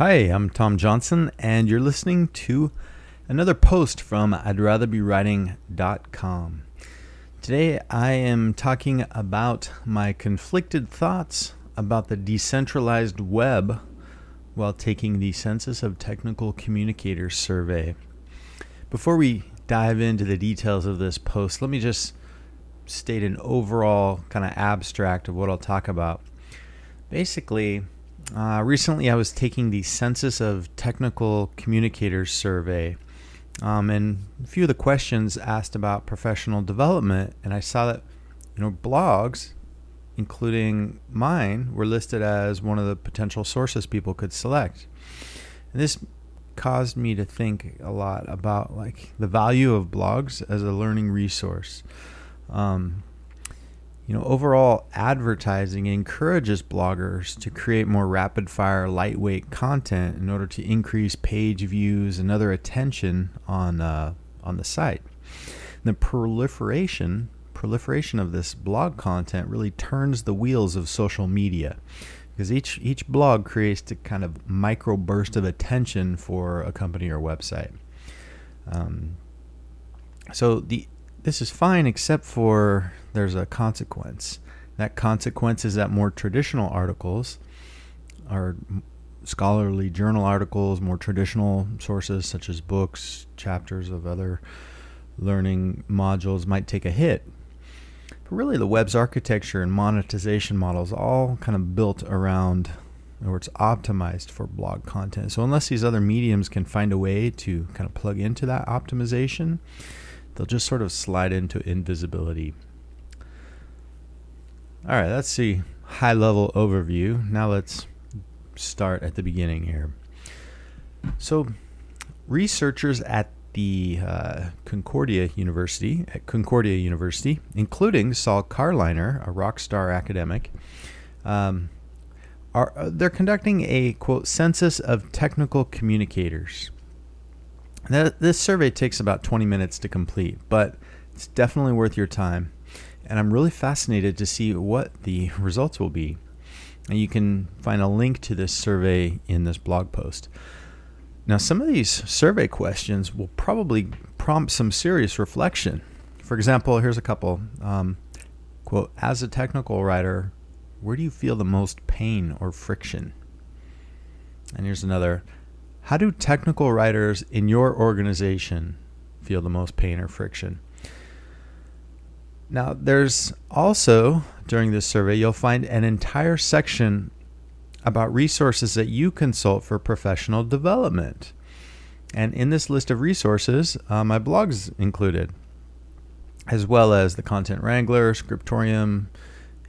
Hi, I'm Tom Johnson, and you're listening to another post from I'd rather be writing.com. Today I am talking about my conflicted thoughts about the decentralized web while taking the Census of Technical Communicators survey. Before we dive into the details of this post, let me just state an overall kind of abstract of what I'll talk about. Basically, uh, recently, I was taking the Census of Technical Communicators survey, um, and a few of the questions asked about professional development, and I saw that you know blogs, including mine, were listed as one of the potential sources people could select. And this caused me to think a lot about like the value of blogs as a learning resource. Um, you know, overall advertising encourages bloggers to create more rapid fire, lightweight content in order to increase page views and other attention on uh, on the site. And the proliferation proliferation of this blog content really turns the wheels of social media because each each blog creates a kind of micro burst of attention for a company or website. Um, so the this is fine except for there's a consequence. That consequence is that more traditional articles are scholarly journal articles, more traditional sources such as books, chapters of other learning modules might take a hit. But really, the web's architecture and monetization models all kind of built around, or it's optimized for blog content. So, unless these other mediums can find a way to kind of plug into that optimization, they'll just sort of slide into invisibility. All right, that's the high level overview. Now let's start at the beginning here. So, researchers at the uh, Concordia University, at Concordia University, including Saul Carliner, a rock star academic, um, are uh, they're conducting a quote census of technical communicators. This survey takes about 20 minutes to complete, but it's definitely worth your time. And I'm really fascinated to see what the results will be. And you can find a link to this survey in this blog post. Now, some of these survey questions will probably prompt some serious reflection. For example, here's a couple. Um, quote, as a technical writer, where do you feel the most pain or friction? And here's another. How do technical writers in your organization feel the most pain or friction? Now, there's also, during this survey, you'll find an entire section about resources that you consult for professional development. And in this list of resources, uh, my blog's included, as well as the Content Wrangler, Scriptorium,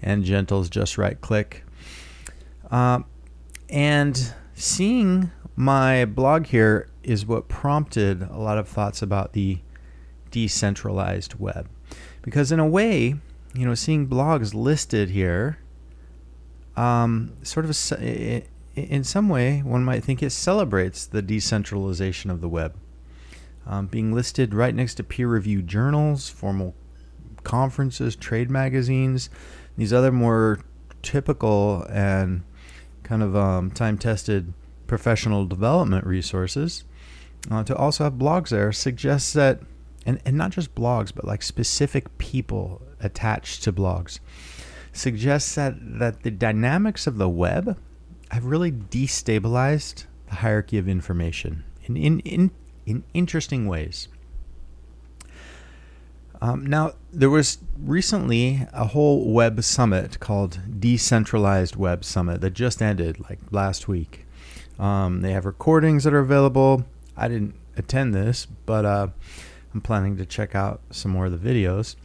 and Gentle's Just Write Click. Uh, and seeing my blog here is what prompted a lot of thoughts about the decentralized web. Because in a way, you know, seeing blogs listed here, um, sort of a, in some way, one might think it celebrates the decentralization of the web. Um, being listed right next to peer reviewed journals, formal conferences, trade magazines, these other more typical and kind of um, time tested professional development resources. Uh, to also have blogs there suggests that and, and not just blogs, but like specific people attached to blogs, suggests that, that the dynamics of the web have really destabilized the hierarchy of information in, in, in, in interesting ways. Um, now, there was recently a whole web summit called Decentralized Web Summit that just ended like last week. Um, they have recordings that are available. I didn't attend this, but uh, I'm planning to check out some more of the videos.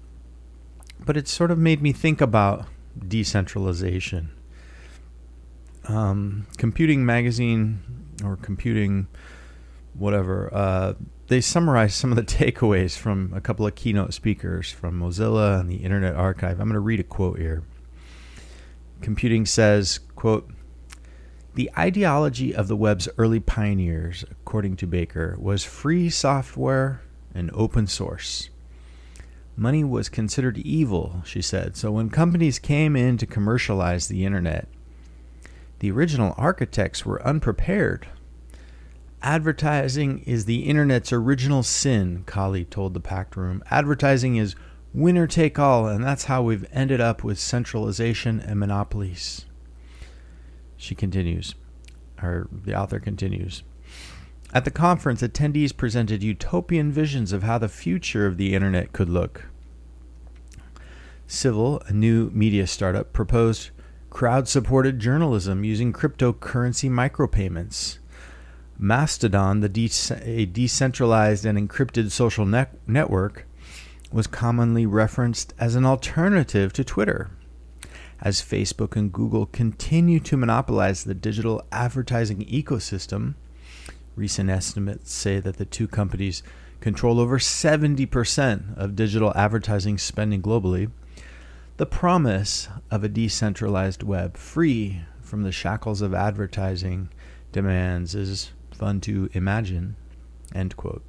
But it sort of made me think about decentralization. Um, computing magazine or computing whatever uh, they summarized some of the takeaways from a couple of keynote speakers from mozilla and the internet archive i'm going to read a quote here computing says quote the ideology of the web's early pioneers according to baker was free software and open source. Money was considered evil, she said, so when companies came in to commercialize the internet, the original architects were unprepared. Advertising is the internet's original sin, Kahle told the packed room. Advertising is winner take all, and that's how we've ended up with centralization and monopolies. She continues, or the author continues. At the conference, attendees presented utopian visions of how the future of the internet could look. Civil, a new media startup, proposed crowd supported journalism using cryptocurrency micropayments. Mastodon, the de- a decentralized and encrypted social net- network, was commonly referenced as an alternative to Twitter. As Facebook and Google continue to monopolize the digital advertising ecosystem, recent estimates say that the two companies control over 70% of digital advertising spending globally the promise of a decentralized web free from the shackles of advertising demands is fun to imagine. End quote.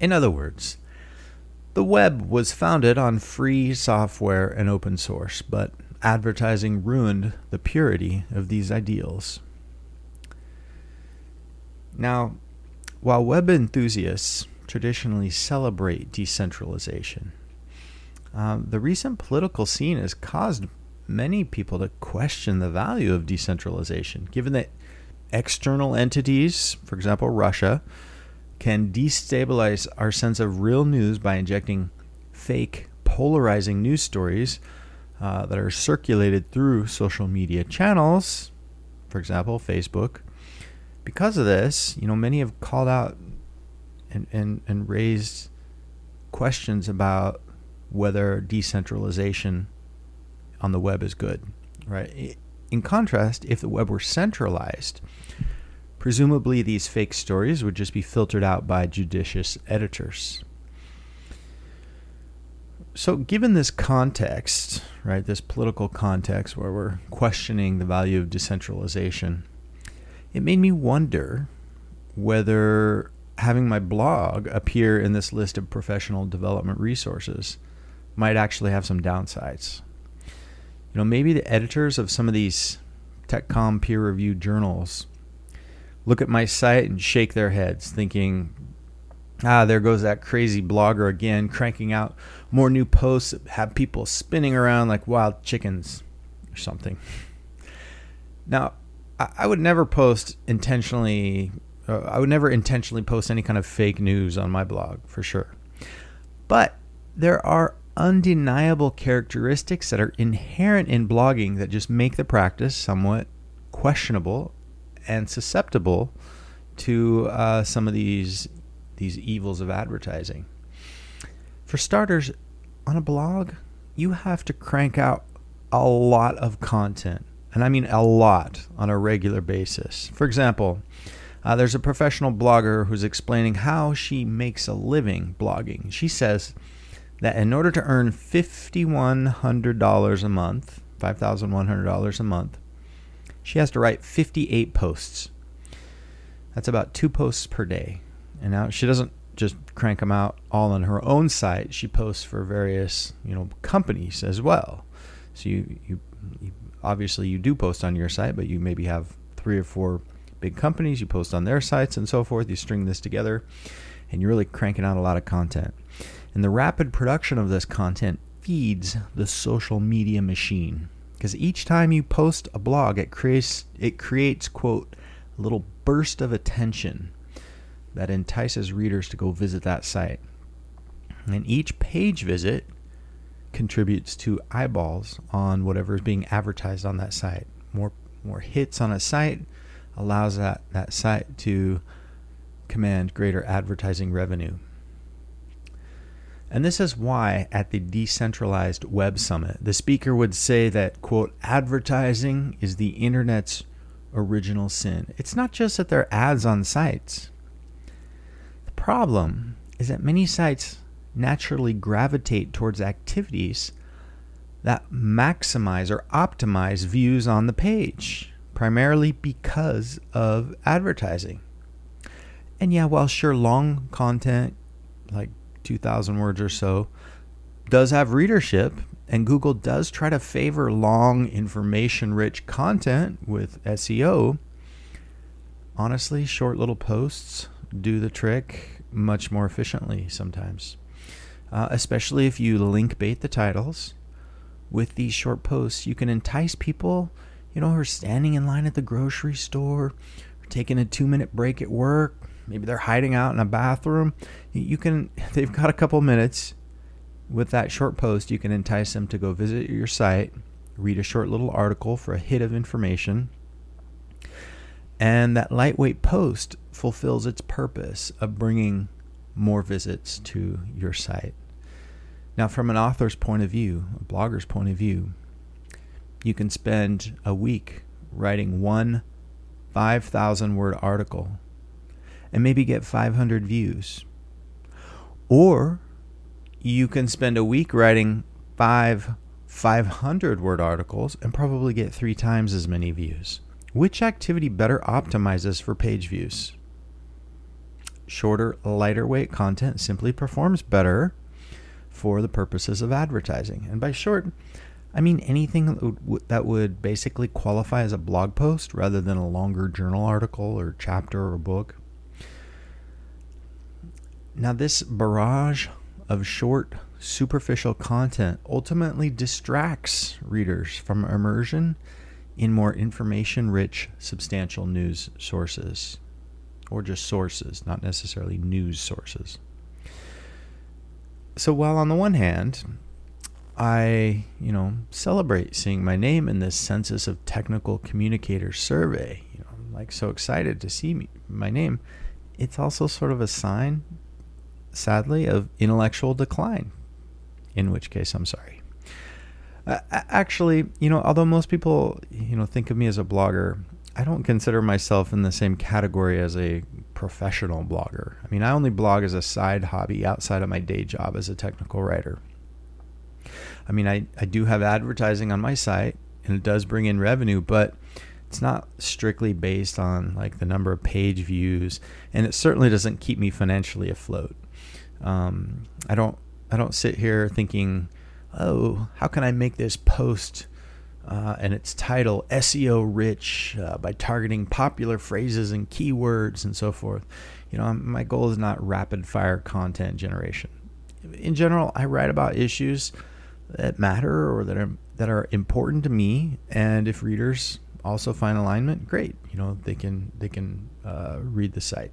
In other words, the web was founded on free software and open source, but advertising ruined the purity of these ideals. Now, while web enthusiasts traditionally celebrate decentralization, um, the recent political scene has caused many people to question the value of decentralization, given that external entities, for example, Russia, can destabilize our sense of real news by injecting fake, polarizing news stories uh, that are circulated through social media channels, for example, Facebook. Because of this, you know, many have called out and, and, and raised questions about whether decentralization on the web is good, right? In contrast, if the web were centralized, presumably these fake stories would just be filtered out by judicious editors. So, given this context, right, this political context where we're questioning the value of decentralization, it made me wonder whether having my blog appear in this list of professional development resources might actually have some downsides. You know, maybe the editors of some of these TechCom peer reviewed journals look at my site and shake their heads, thinking, ah, there goes that crazy blogger again, cranking out more new posts that have people spinning around like wild chickens or something. Now, I would never post intentionally, uh, I would never intentionally post any kind of fake news on my blog for sure. But there are undeniable characteristics that are inherent in blogging that just make the practice somewhat questionable and susceptible to uh, some of these these evils of advertising. For starters, on a blog, you have to crank out a lot of content, and I mean a lot on a regular basis. For example, uh, there's a professional blogger who's explaining how she makes a living blogging. She says that in order to earn $5,100 a month, $5,100 a month, she has to write 58 posts. That's about two posts per day. And now she doesn't just crank them out all on her own site. She posts for various, you know, companies as well. So you, you, you obviously you do post on your site, but you maybe have three or four big companies. You post on their sites and so forth. You string this together, and you're really cranking out a lot of content. And the rapid production of this content feeds the social media machine. Because each time you post a blog, it creates it creates quote a little burst of attention that entices readers to go visit that site. And each page visit contributes to eyeballs on whatever is being advertised on that site. More more hits on a site allows that, that site to command greater advertising revenue. And this is why at the Decentralized Web Summit, the speaker would say that, quote, advertising is the internet's original sin. It's not just that there are ads on sites. The problem is that many sites naturally gravitate towards activities that maximize or optimize views on the page, primarily because of advertising. And yeah, while sure long content like 2,000 words or so, does have readership and Google does try to favor long, information rich content with SEO, honestly, short little posts do the trick much more efficiently sometimes. Uh, especially if you link bait the titles with these short posts, you can entice people, you know, who are standing in line at the grocery store, or taking a two minute break at work. Maybe they're hiding out in a bathroom. You can, they've got a couple minutes with that short post, you can entice them to go visit your site, read a short little article for a hit of information. And that lightweight post fulfills its purpose of bringing more visits to your site. Now, from an author's point of view, a blogger's point of view, you can spend a week writing one 5,000 word article and maybe get 500 views. Or you can spend a week writing five 500 word articles and probably get three times as many views. Which activity better optimizes for page views? Shorter, lighter weight content simply performs better for the purposes of advertising. And by short, I mean anything that would basically qualify as a blog post rather than a longer journal article or chapter or book. Now, this barrage of short, superficial content ultimately distracts readers from immersion in more information rich, substantial news sources, or just sources, not necessarily news sources. So, while on the one hand, I, you know, celebrate seeing my name in this Census of Technical communicator survey. You know, I'm like so excited to see me, my name. It's also sort of a sign sadly, of intellectual decline. In which case, I'm sorry. Uh, actually, you know, although most people, you know, think of me as a blogger, I don't consider myself in the same category as a professional blogger. I mean, I only blog as a side hobby outside of my day job as a technical writer. I mean, I, I do have advertising on my site and it does bring in revenue, but it's not strictly based on like the number of page views and it certainly doesn't keep me financially afloat. Um, I don't I don't sit here thinking, oh, how can I make this post uh, and its title SEO rich uh, by targeting popular phrases and keywords and so forth. You know, my goal is not rapid fire content generation. In general, I write about issues that matter or that are that are important to me, and if readers also find alignment, great. You know, they can they can uh, read the site.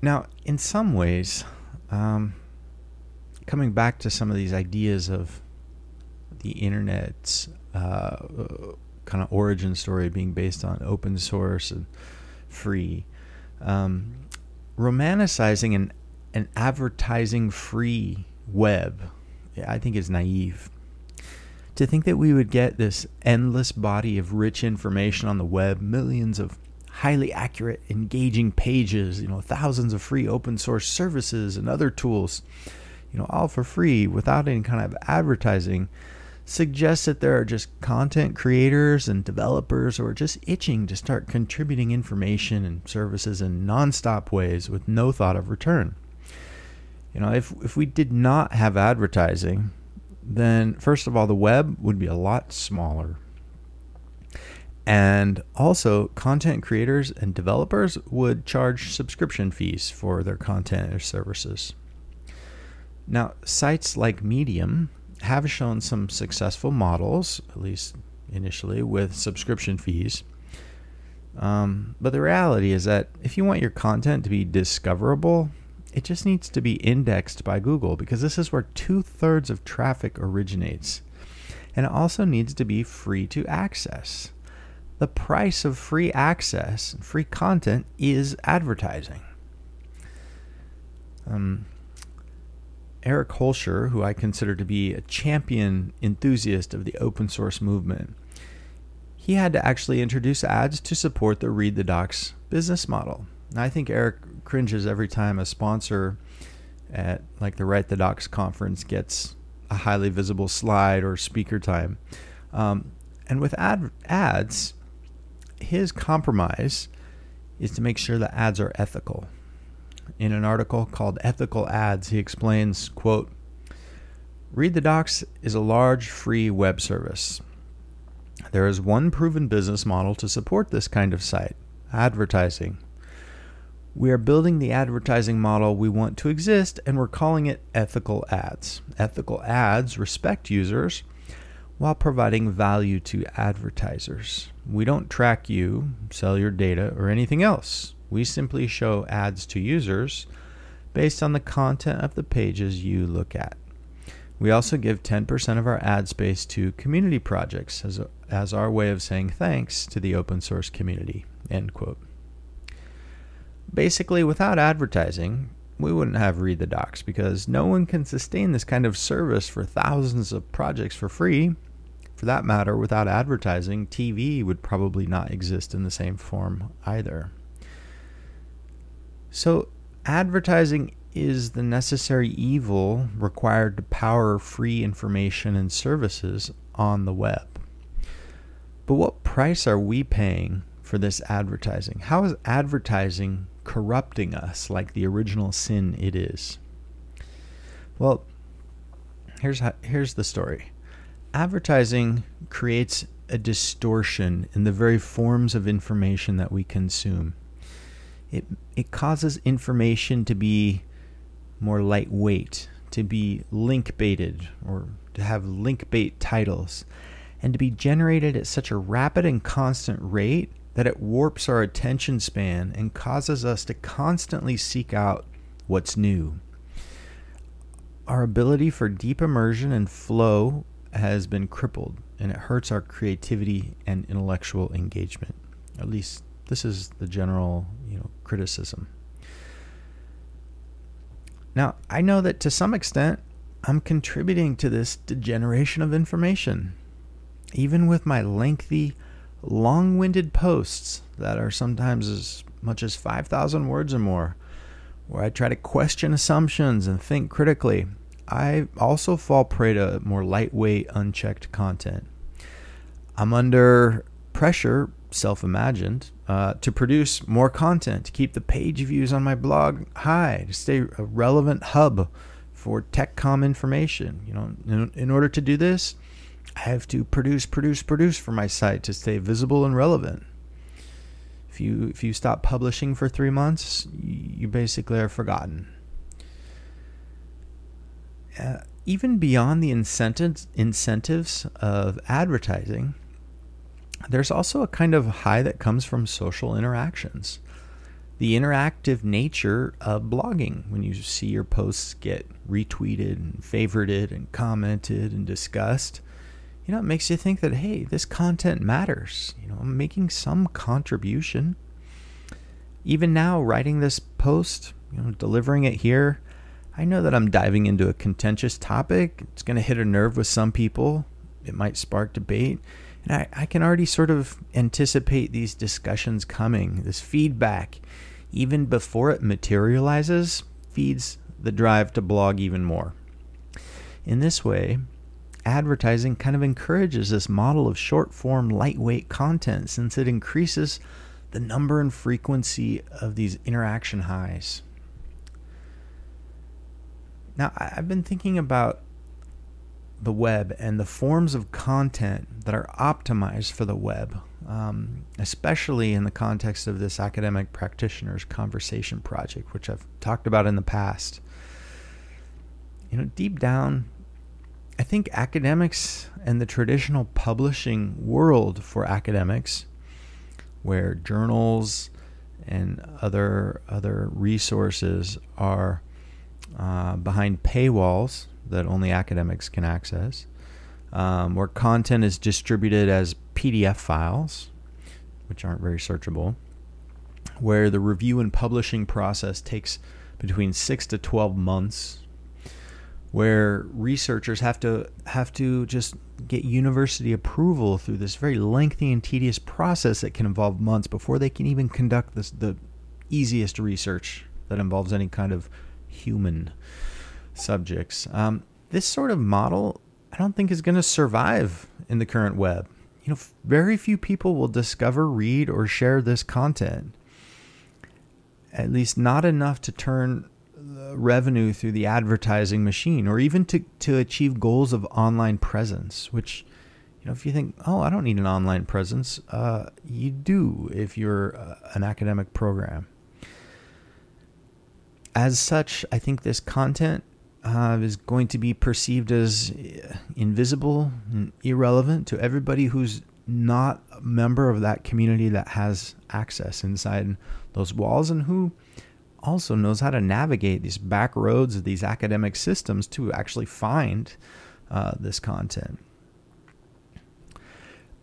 Now, in some ways, um, coming back to some of these ideas of the internet's uh, kind of origin story being based on open source and free, um, romanticizing an, an advertising free web, I think is naive. To think that we would get this endless body of rich information on the web, millions of highly accurate, engaging pages, you know, thousands of free open source services and other tools, you know, all for free without any kind of advertising, suggests that there are just content creators and developers who are just itching to start contributing information and services in nonstop ways with no thought of return. You know, if if we did not have advertising, then first of all the web would be a lot smaller and also, content creators and developers would charge subscription fees for their content or services. Now, sites like Medium have shown some successful models, at least initially, with subscription fees. Um, but the reality is that if you want your content to be discoverable, it just needs to be indexed by Google because this is where two thirds of traffic originates. And it also needs to be free to access the price of free access and free content is advertising. Um, Eric Holscher, who I consider to be a champion enthusiast of the open source movement, he had to actually introduce ads to support the Read the Docs business model. And I think Eric cringes every time a sponsor at like the Write the Docs conference gets a highly visible slide or speaker time. Um, and with ad- ads, his compromise is to make sure the ads are ethical. In an article called Ethical Ads, he explains, quote, Read the Docs is a large free web service. There is one proven business model to support this kind of site advertising. We are building the advertising model we want to exist, and we're calling it ethical ads. Ethical ads respect users while providing value to advertisers. We don't track you, sell your data, or anything else. We simply show ads to users based on the content of the pages you look at. We also give 10% of our ad space to community projects as, a, as our way of saying thanks to the open source community. End quote. Basically, without advertising, we wouldn't have Read the Docs because no one can sustain this kind of service for thousands of projects for free. For that matter, without advertising, TV would probably not exist in the same form either. So, advertising is the necessary evil required to power free information and services on the web. But what price are we paying for this advertising? How is advertising corrupting us like the original sin it is? Well, here's how, here's the story. Advertising creates a distortion in the very forms of information that we consume. It it causes information to be more lightweight, to be link baited or to have link bait titles, and to be generated at such a rapid and constant rate that it warps our attention span and causes us to constantly seek out what's new. Our ability for deep immersion and flow has been crippled, and it hurts our creativity and intellectual engagement. At least this is the general, you know, criticism. Now, I know that to some extent, I'm contributing to this degeneration of information. Even with my lengthy, long winded posts that are sometimes as much as 5,000 words or more, where I try to question assumptions and think critically, I also fall prey to more lightweight, unchecked content. I'm under pressure, self imagined, uh, to produce more content, to keep the page views on my blog high, to stay a relevant hub for TechCom information. You know, in, in order to do this, I have to produce, produce, produce for my site to stay visible and relevant. If you if you stop publishing for three months, you basically are forgotten. Uh, even beyond the incentives incentives of advertising, there's also a kind of high that comes from social interactions. The interactive nature of blogging, when you see your posts get retweeted and favorited and commented and discussed, you know, it makes you think that, hey, this content matters. You know, I'm making some contribution. Even now, writing this post, you know, delivering it here, I know that I'm diving into a contentious topic. It's going to hit a nerve with some people. It might spark debate. And I, I can already sort of anticipate these discussions coming. This feedback, even before it materializes, feeds the drive to blog even more. In this way, advertising kind of encourages this model of short form, lightweight content since it increases the number and frequency of these interaction highs. Now, I've been thinking about the web and the forms of content that are optimized for the web, um, especially in the context of this academic practitioners conversation project, which I've talked about in the past. You know, deep down, I think academics and the traditional publishing world for academics, where journals and other other resources are uh, behind paywalls that only academics can access, um, where content is distributed as PDF files, which aren't very searchable, where the review and publishing process takes between six to 12 months, where researchers have to have to just get university approval through this very lengthy and tedious process that can involve months before they can even conduct this, the easiest research that involves any kind of human subjects. Um, this sort of model, I don't think, is going to survive in the current web. You know, very few people will discover, read, or share this content. At least not enough to turn revenue through the advertising machine or even to, to achieve goals of online presence, which, you know, if you think, oh, I don't need an online presence, uh, you do if you're uh, an academic program. As such, I think this content uh, is going to be perceived as uh, invisible and irrelevant to everybody who's not a member of that community that has access inside those walls and who also knows how to navigate these back roads of these academic systems to actually find uh, this content.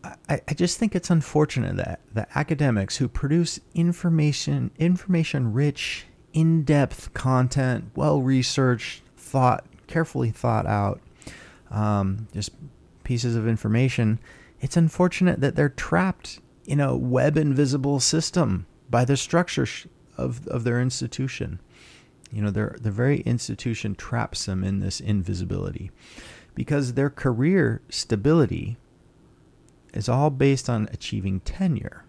I, I just think it's unfortunate that the academics who produce information information rich, in depth content, well researched, thought, carefully thought out, um, just pieces of information. It's unfortunate that they're trapped in a web invisible system by the structure of, of their institution. You know, their, the very institution traps them in this invisibility because their career stability is all based on achieving tenure.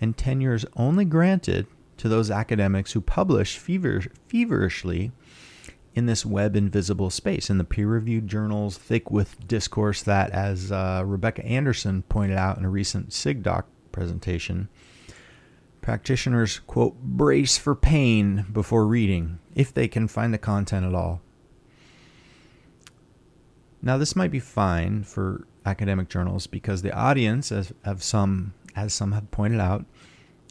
And tenure is only granted to those academics who publish fever, feverishly in this web invisible space, in the peer reviewed journals, thick with discourse that, as uh, Rebekka Andersen pointed out in a recent SIGDoc presentation, Practitioners, quote, brace for pain before reading, if they can find the content at all. Now, this might be fine for academic journals because the audience, as, of some, as some have pointed out,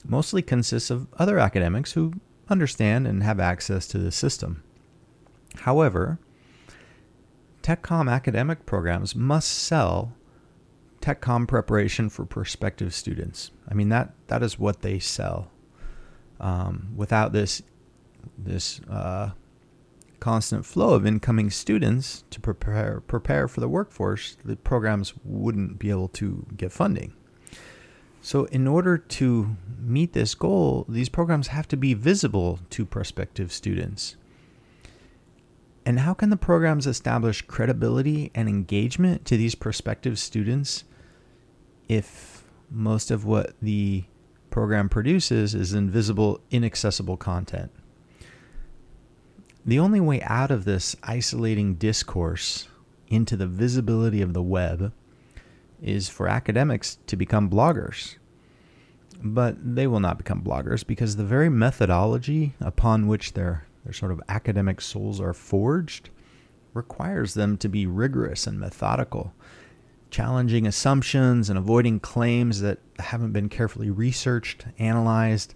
mostly consists of other academics who understand and have access to the system. However, TechCom academic programs must sell TechCom preparation for prospective students. I mean that that is what they sell. Um, without this this uh, constant flow of incoming students to prepare prepare for the workforce, the programs wouldn't be able to get funding. So, in order to meet this goal, these programs have to be visible to prospective students. And how can the programs establish credibility and engagement to these prospective students if most of what the program produces is invisible, inaccessible content. The only way out of this isolating discourse into the visibility of the web is for academics to become bloggers. But they will not become bloggers because the very methodology upon which their, their sort of academic souls are forged requires them to be rigorous and methodical challenging assumptions and avoiding claims that haven't been carefully researched, analyzed,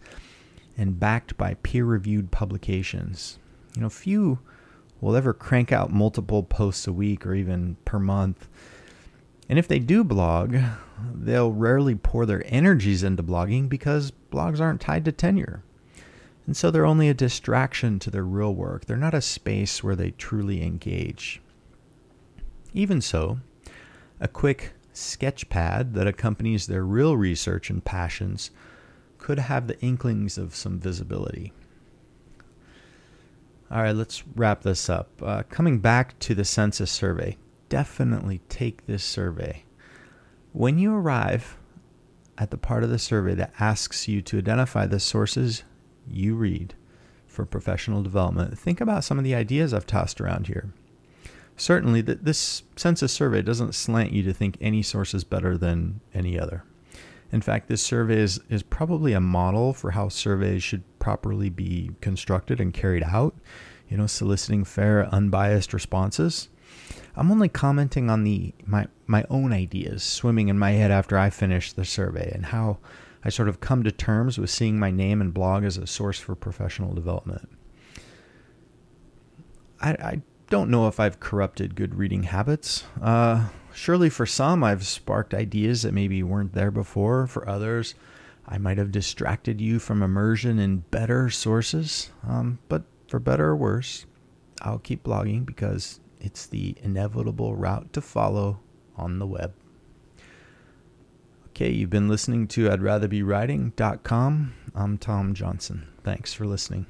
and backed by peer reviewed publications. You know, few will ever crank out multiple posts a week or even per month. And if they do blog, they'll rarely pour their energies into blogging because blogs aren't tied to tenure. And so they're only a distraction to their real work. They're not a space where they truly engage. Even so, a quick sketch pad that accompanies their real research and passions could have the inklings of some visibility. All right, let's wrap this up. Uh, coming back to the census survey, definitely take this survey. When you arrive at the part of the survey that asks you to identify the sources you read for professional development, think about some of the ideas I've tossed around here. Certainly, this census survey doesn't slant you to think any source is better than any other. In fact, this survey is, is probably a model for how surveys should properly be constructed and carried out, you know, soliciting fair, unbiased responses. I'm only commenting on the my my own ideas swimming in my head after I finish the survey and how I sort of come to terms with seeing my name and blog as a source for professional development. I, I don't know if I've corrupted good reading habits. Uh, surely for some, I've sparked ideas that maybe weren't there before. For others, I might have distracted you from immersion in better sources. Um, but for better or worse, I'll keep blogging because it's the inevitable route to follow on the web. Okay, you've been listening to I'd Rather Be Writing.com. I'm Tom Johnson. Thanks for listening.